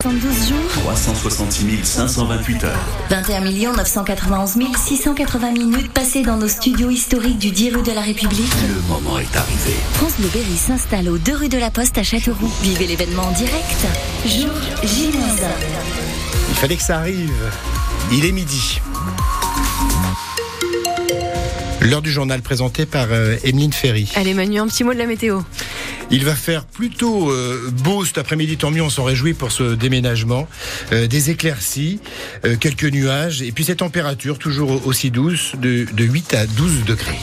72 jours, 366 528 heures. 21 991 680 minutes passées dans nos studios historiques du 10 rue de la République. Le moment est arrivé. France Bleu Berry s'installe aux 2 rue de la Poste à Châteauroux. Vivez l'événement en direct. Jour j Il fallait que ça arrive. Il est midi. L'heure du journal présenté par euh, Emeline Ferry. Allez Manu, un petit mot de la météo. Il va faire plutôt euh, beau cet après-midi, tant mieux, on s'en réjouit pour ce déménagement. Euh, des éclaircies, euh, quelques nuages, et puis ces températures toujours aussi douces, de, de 8 à 12 degrés.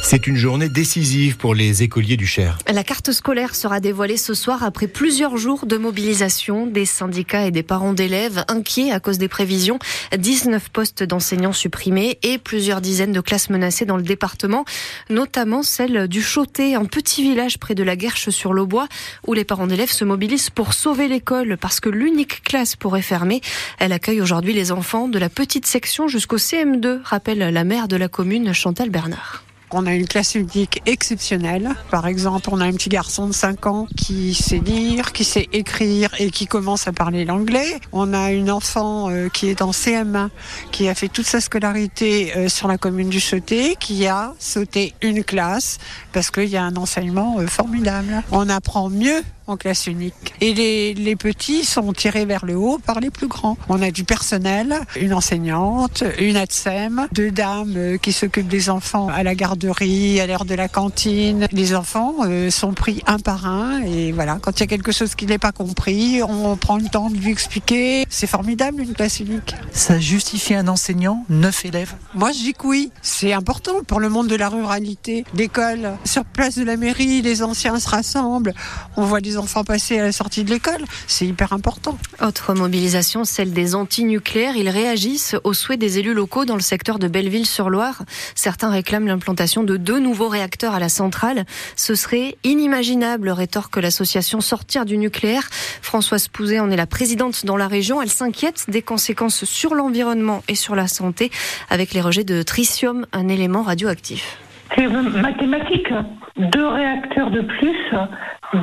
C'est une journée décisive pour les écoliers du Cher. La carte scolaire sera dévoilée ce soir après plusieurs jours de mobilisation des syndicats et des parents d'élèves inquiets à cause des prévisions. 19 postes d'enseignants supprimés et plusieurs dizaines de classes menacées dans le département, notamment celle du Chauté, un petit village près de la Guerche sur l'Aubois où les parents d'élèves se mobilisent pour sauver l'école parce que l'unique classe pourrait fermer. Elle accueille aujourd'hui les enfants de la petite section jusqu'au CM2, rappelle la maire de la commune Chantal Bernard. On a une classe unique exceptionnelle. Par exemple, on a un petit garçon de 5 ans qui sait lire, qui sait écrire et qui commence à parler l'anglais. On a une enfant euh, qui est en CM1, qui a fait toute sa scolarité euh, sur la commune du Chauté, qui a sauté une classe parce qu'il y a un enseignement euh, formidable. On apprend mieux en classe unique. Et les, les, petits sont tirés vers le haut par les plus grands. On a du personnel, une enseignante, une ATSEM, deux dames qui s'occupent des enfants à la garderie, à l'heure de la cantine. Les enfants euh, sont pris un par un et voilà, quand il y a quelque chose qui n'est pas compris, on prend le temps de lui expliquer. C'est formidable une classe unique. Ça justifie un enseignant, neuf élèves? Moi je dis que oui, c'est important pour le monde de la ruralité. L'école, sur place de la mairie, les anciens se rassemblent, on voit enfants passer à la sortie de l'école. C'est hyper important. Autre mobilisation, celle des anti-nucléaires. Ils réagissent aux souhaits des élus locaux dans le secteur de Belleville-sur-Loire. Certains réclament l'implantation de deux nouveaux réacteurs à la centrale. Ce serait inimaginable, rétorque l'association Sortir du nucléaire. Françoise Pouzet en est la présidente dans la région. Elle s'inquiète des conséquences sur l'environnement et sur la santé avec les rejets de tritium, un élément radioactif. C'est mathématique. Deux réacteurs de plus,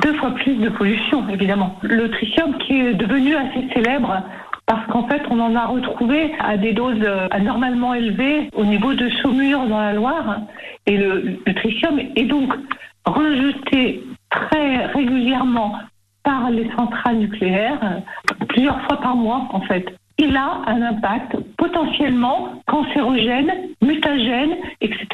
deux fois plus de pollution, évidemment. Le tritium qui est devenu assez célèbre parce qu'en fait, on en a retrouvé à des doses anormalement élevées au niveau de Saumur dans la Loire. Et le, le tritium est donc rejeté très régulièrement par les centrales nucléaires, plusieurs fois par mois en fait il a un impact potentiellement cancérogène, mutagène, etc.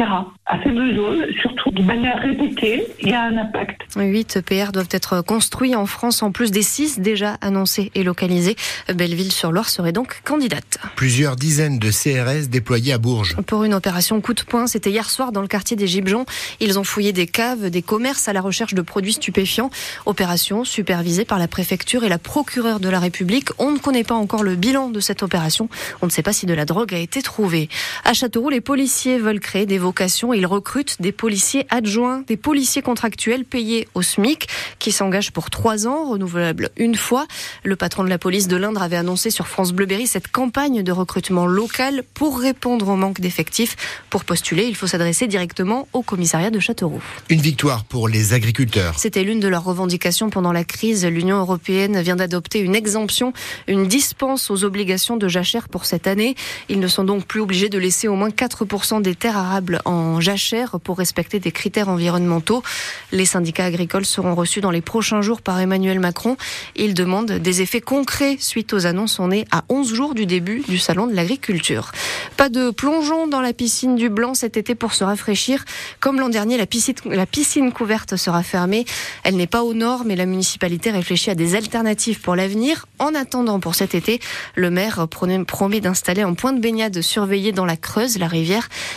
À faible dose, surtout de manière répétée, il y a un impact. 8 EPR doivent être construits en France, en plus des 6 déjà annoncés et localisés. Belleville-sur-Loire serait donc candidate. Plusieurs dizaines de CRS déployés à Bourges. Pour une opération coup de poing, c'était hier soir dans le quartier des Gibjons. Ils ont fouillé des caves, des commerces à la recherche de produits stupéfiants. Opération supervisée par la préfecture et la procureure de la République. On ne connaît pas encore le bilan de cette opération. On ne sait pas si de la drogue a été trouvée. À Châteauroux, les policiers veulent créer des vocations. Ils recrutent des policiers adjoints, des policiers contractuels payés au SMIC qui s'engagent pour trois ans, renouvelables une fois. Le patron de la police de l'Indre avait annoncé sur France Bleu Berry cette campagne de recrutement local pour répondre au manque d'effectifs. Pour postuler, il faut s'adresser directement au commissariat de Châteauroux. Une victoire pour les agriculteurs. C'était l'une de leurs revendications pendant la crise. L'Union européenne vient d'adopter une exemption, une dispense aux obligations de jachère pour cette année. Ils ne sont donc plus obligés de laisser au moins 4% des terres arables en jachère pour respecter des critères environnementaux. Les syndicats agricoles seront reçus dans les prochains jours par Emmanuel Macron. Ils demandent des effets concrets suite aux annonces. On est à 11 jours du début du salon de l'agriculture. Pas de plongeon dans la piscine du Blanc cet été pour se rafraîchir. Comme l'an dernier, la piscine, la piscine couverte sera fermée. Elle n'est pas au nord, mais la municipalité réfléchit à des alternatives pour l'avenir. En attendant pour cet été, le maire promet d'installer un point de baignade surveillé dans la Creuse, la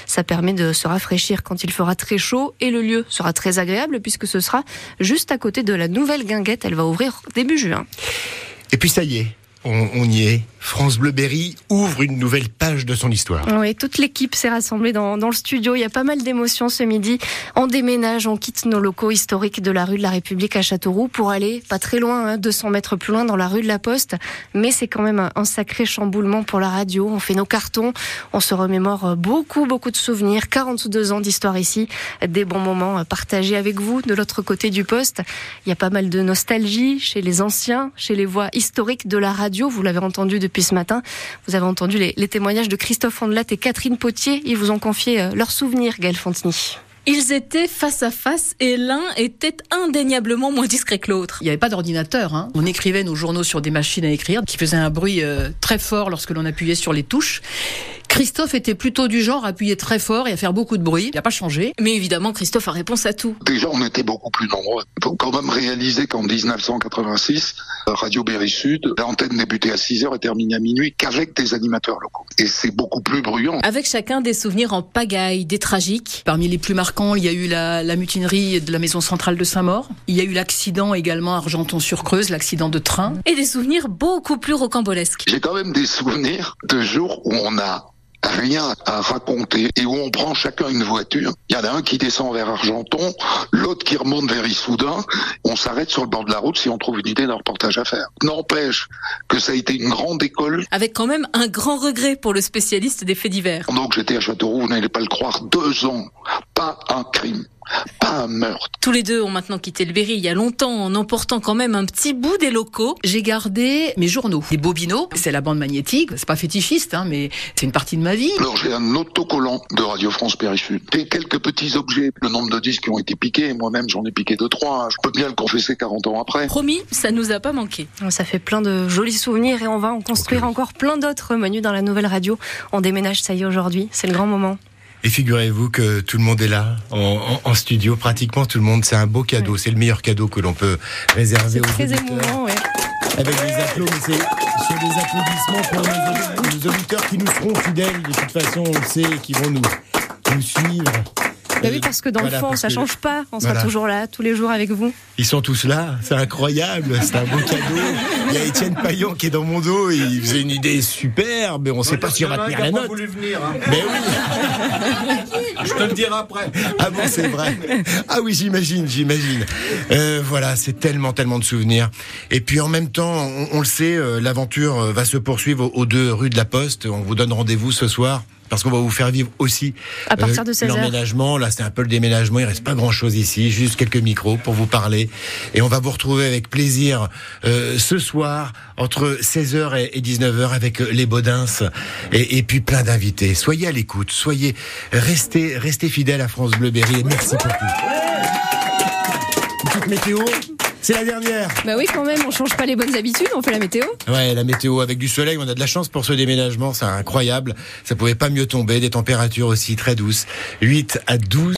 Ça permet de se rafraîchir quand il fera très chaud et le lieu sera très agréable puisque ce sera juste à côté de la nouvelle guinguette. Elle va ouvrir début juin. Et puis ça y est, on y est. France Bleu Berry ouvre une nouvelle page de son histoire. Oui, toute l'équipe s'est rassemblée dans, le studio. Il y a pas mal d'émotions ce midi. On déménage, on quitte nos locaux historiques de la rue de la République à Châteauroux pour aller pas très loin, hein, 200 mètres plus loin dans la rue de la Poste. Mais c'est quand même un, un, sacré chamboulement pour la radio. On fait nos cartons, on se remémore beaucoup, beaucoup de souvenirs. 42 ans d'histoire ici, des bons moments partagés avec vous de l'autre côté du poste. Il y a pas mal de nostalgie chez les anciens, chez les voix historiques de la radio. Vous l'avez entendu depuis ce matin. Vous avez entendu les, les témoignages de Christophe Ondelat et Catherine Potier. Ils vous ont confié leurs souvenirs, Gaël Fontenay. Ils étaient face à face et l'un était indéniablement moins discret que l'autre. Il n'y avait pas d'ordinateur. Hein. On écrivait nos journaux sur des machines à écrire qui faisaient un bruit euh, très fort lorsque l'on appuyait sur les touches. Christophe était plutôt du genre à appuyer très fort et à faire beaucoup de bruit. Il n'a pas changé. Mais évidemment, Christophe a réponse à tout. Déjà, on était beaucoup plus nombreux. Il faut quand même réaliser qu'en 1986, Radio Berry Sud, l'antenne débutait à 6h et terminait à minuit qu'avec des animateurs locaux. Et c'est beaucoup plus bruyant. Avec chacun des souvenirs en pagaille, des tragiques. Parmi les plus marquants, il y a eu la, la mutinerie de la maison centrale de Saint-Maur. Il y a eu l'accident également à Argenton-sur-Creuse, l'accident de train. Et des souvenirs beaucoup plus rocambolesques. J'ai quand même des souvenirs de jours où on a rien à raconter et où on prend chacun une voiture. Il y en a un qui descend vers Argenton, l'autre qui remonte vers Issoudun. On s'arrête sur le bord de la route si on trouve une idée d'un reportage à faire. N'empêche que ça a été une grande école. Avec quand même un grand regret pour le spécialiste des faits divers. Donc j'étais à Châteauroux, vous n'allez pas le croire, deux ans, pas un crime pas un meurtre. Tous les deux ont maintenant quitté le Berry il y a longtemps en emportant quand même un petit bout des locaux. J'ai gardé mes journaux, des bobinos. C'est la bande magnétique. C'est pas fétichiste, hein, mais c'est une partie de ma vie. Alors j'ai un autocollant de Radio France Berry Sud. Et quelques petits objets. Le nombre de disques qui ont été piqués. Moi-même j'en ai piqué deux trois. Je peux bien le confesser 40 ans après. Promis, ça nous a pas manqué. Ça fait plein de jolis souvenirs et on va en construire encore plein d'autres menus dans la nouvelle radio. On déménage ça y est aujourd'hui. C'est le grand moment. Et figurez-vous que tout le monde est là, en, en, en studio, pratiquement tout le monde. C'est un beau cadeau, ouais. c'est le meilleur cadeau que l'on peut réserver aux très. Émouvant, ouais. Avec des applaudissements, c'est des applaudissements pour nos, nos, auditeurs qui nous seront fidèles. De toute façon, on le sait, qui vont nous, nous suivre. Bah oui, parce que dans voilà, le fond, ça change pas. On sera voilà. toujours là, tous les jours avec vous. Ils sont tous là. C'est incroyable. C'est un beau cadeau. Il y a Étienne Paillon qui est dans mon dos. Il faisait une idée super, mais on ne sait pas si on va tenir la note. Venir, hein. Mais oui. Je te le dirai après. Ah bon, c'est vrai. Ah oui, j'imagine, j'imagine. Euh, voilà, c'est tellement, tellement de souvenirs. Et puis en même temps, on, on le sait, euh, l'aventure va se poursuivre aux deux rues de la Poste. On vous donne rendez-vous ce soir parce qu'on va vous faire vivre aussi à partir de 16 l'emménagement. Là, c'est un peu le déménagement. Il reste pas grand-chose ici, juste quelques micros pour vous parler. Et on va vous retrouver avec plaisir euh, ce soir entre 16h et 19h avec les Baudins et, et puis plein d'invités. Soyez à l'écoute, soyez restez restez fidèles à France Bleu Berry. Et merci pour tout. Une petite météo. C'est la dernière. Bah oui, quand même, on change pas les bonnes habitudes, on fait la météo. Ouais, la météo avec du soleil, on a de la chance pour ce déménagement, c'est incroyable. Ça pouvait pas mieux tomber, des températures aussi très douces. 8 à 12.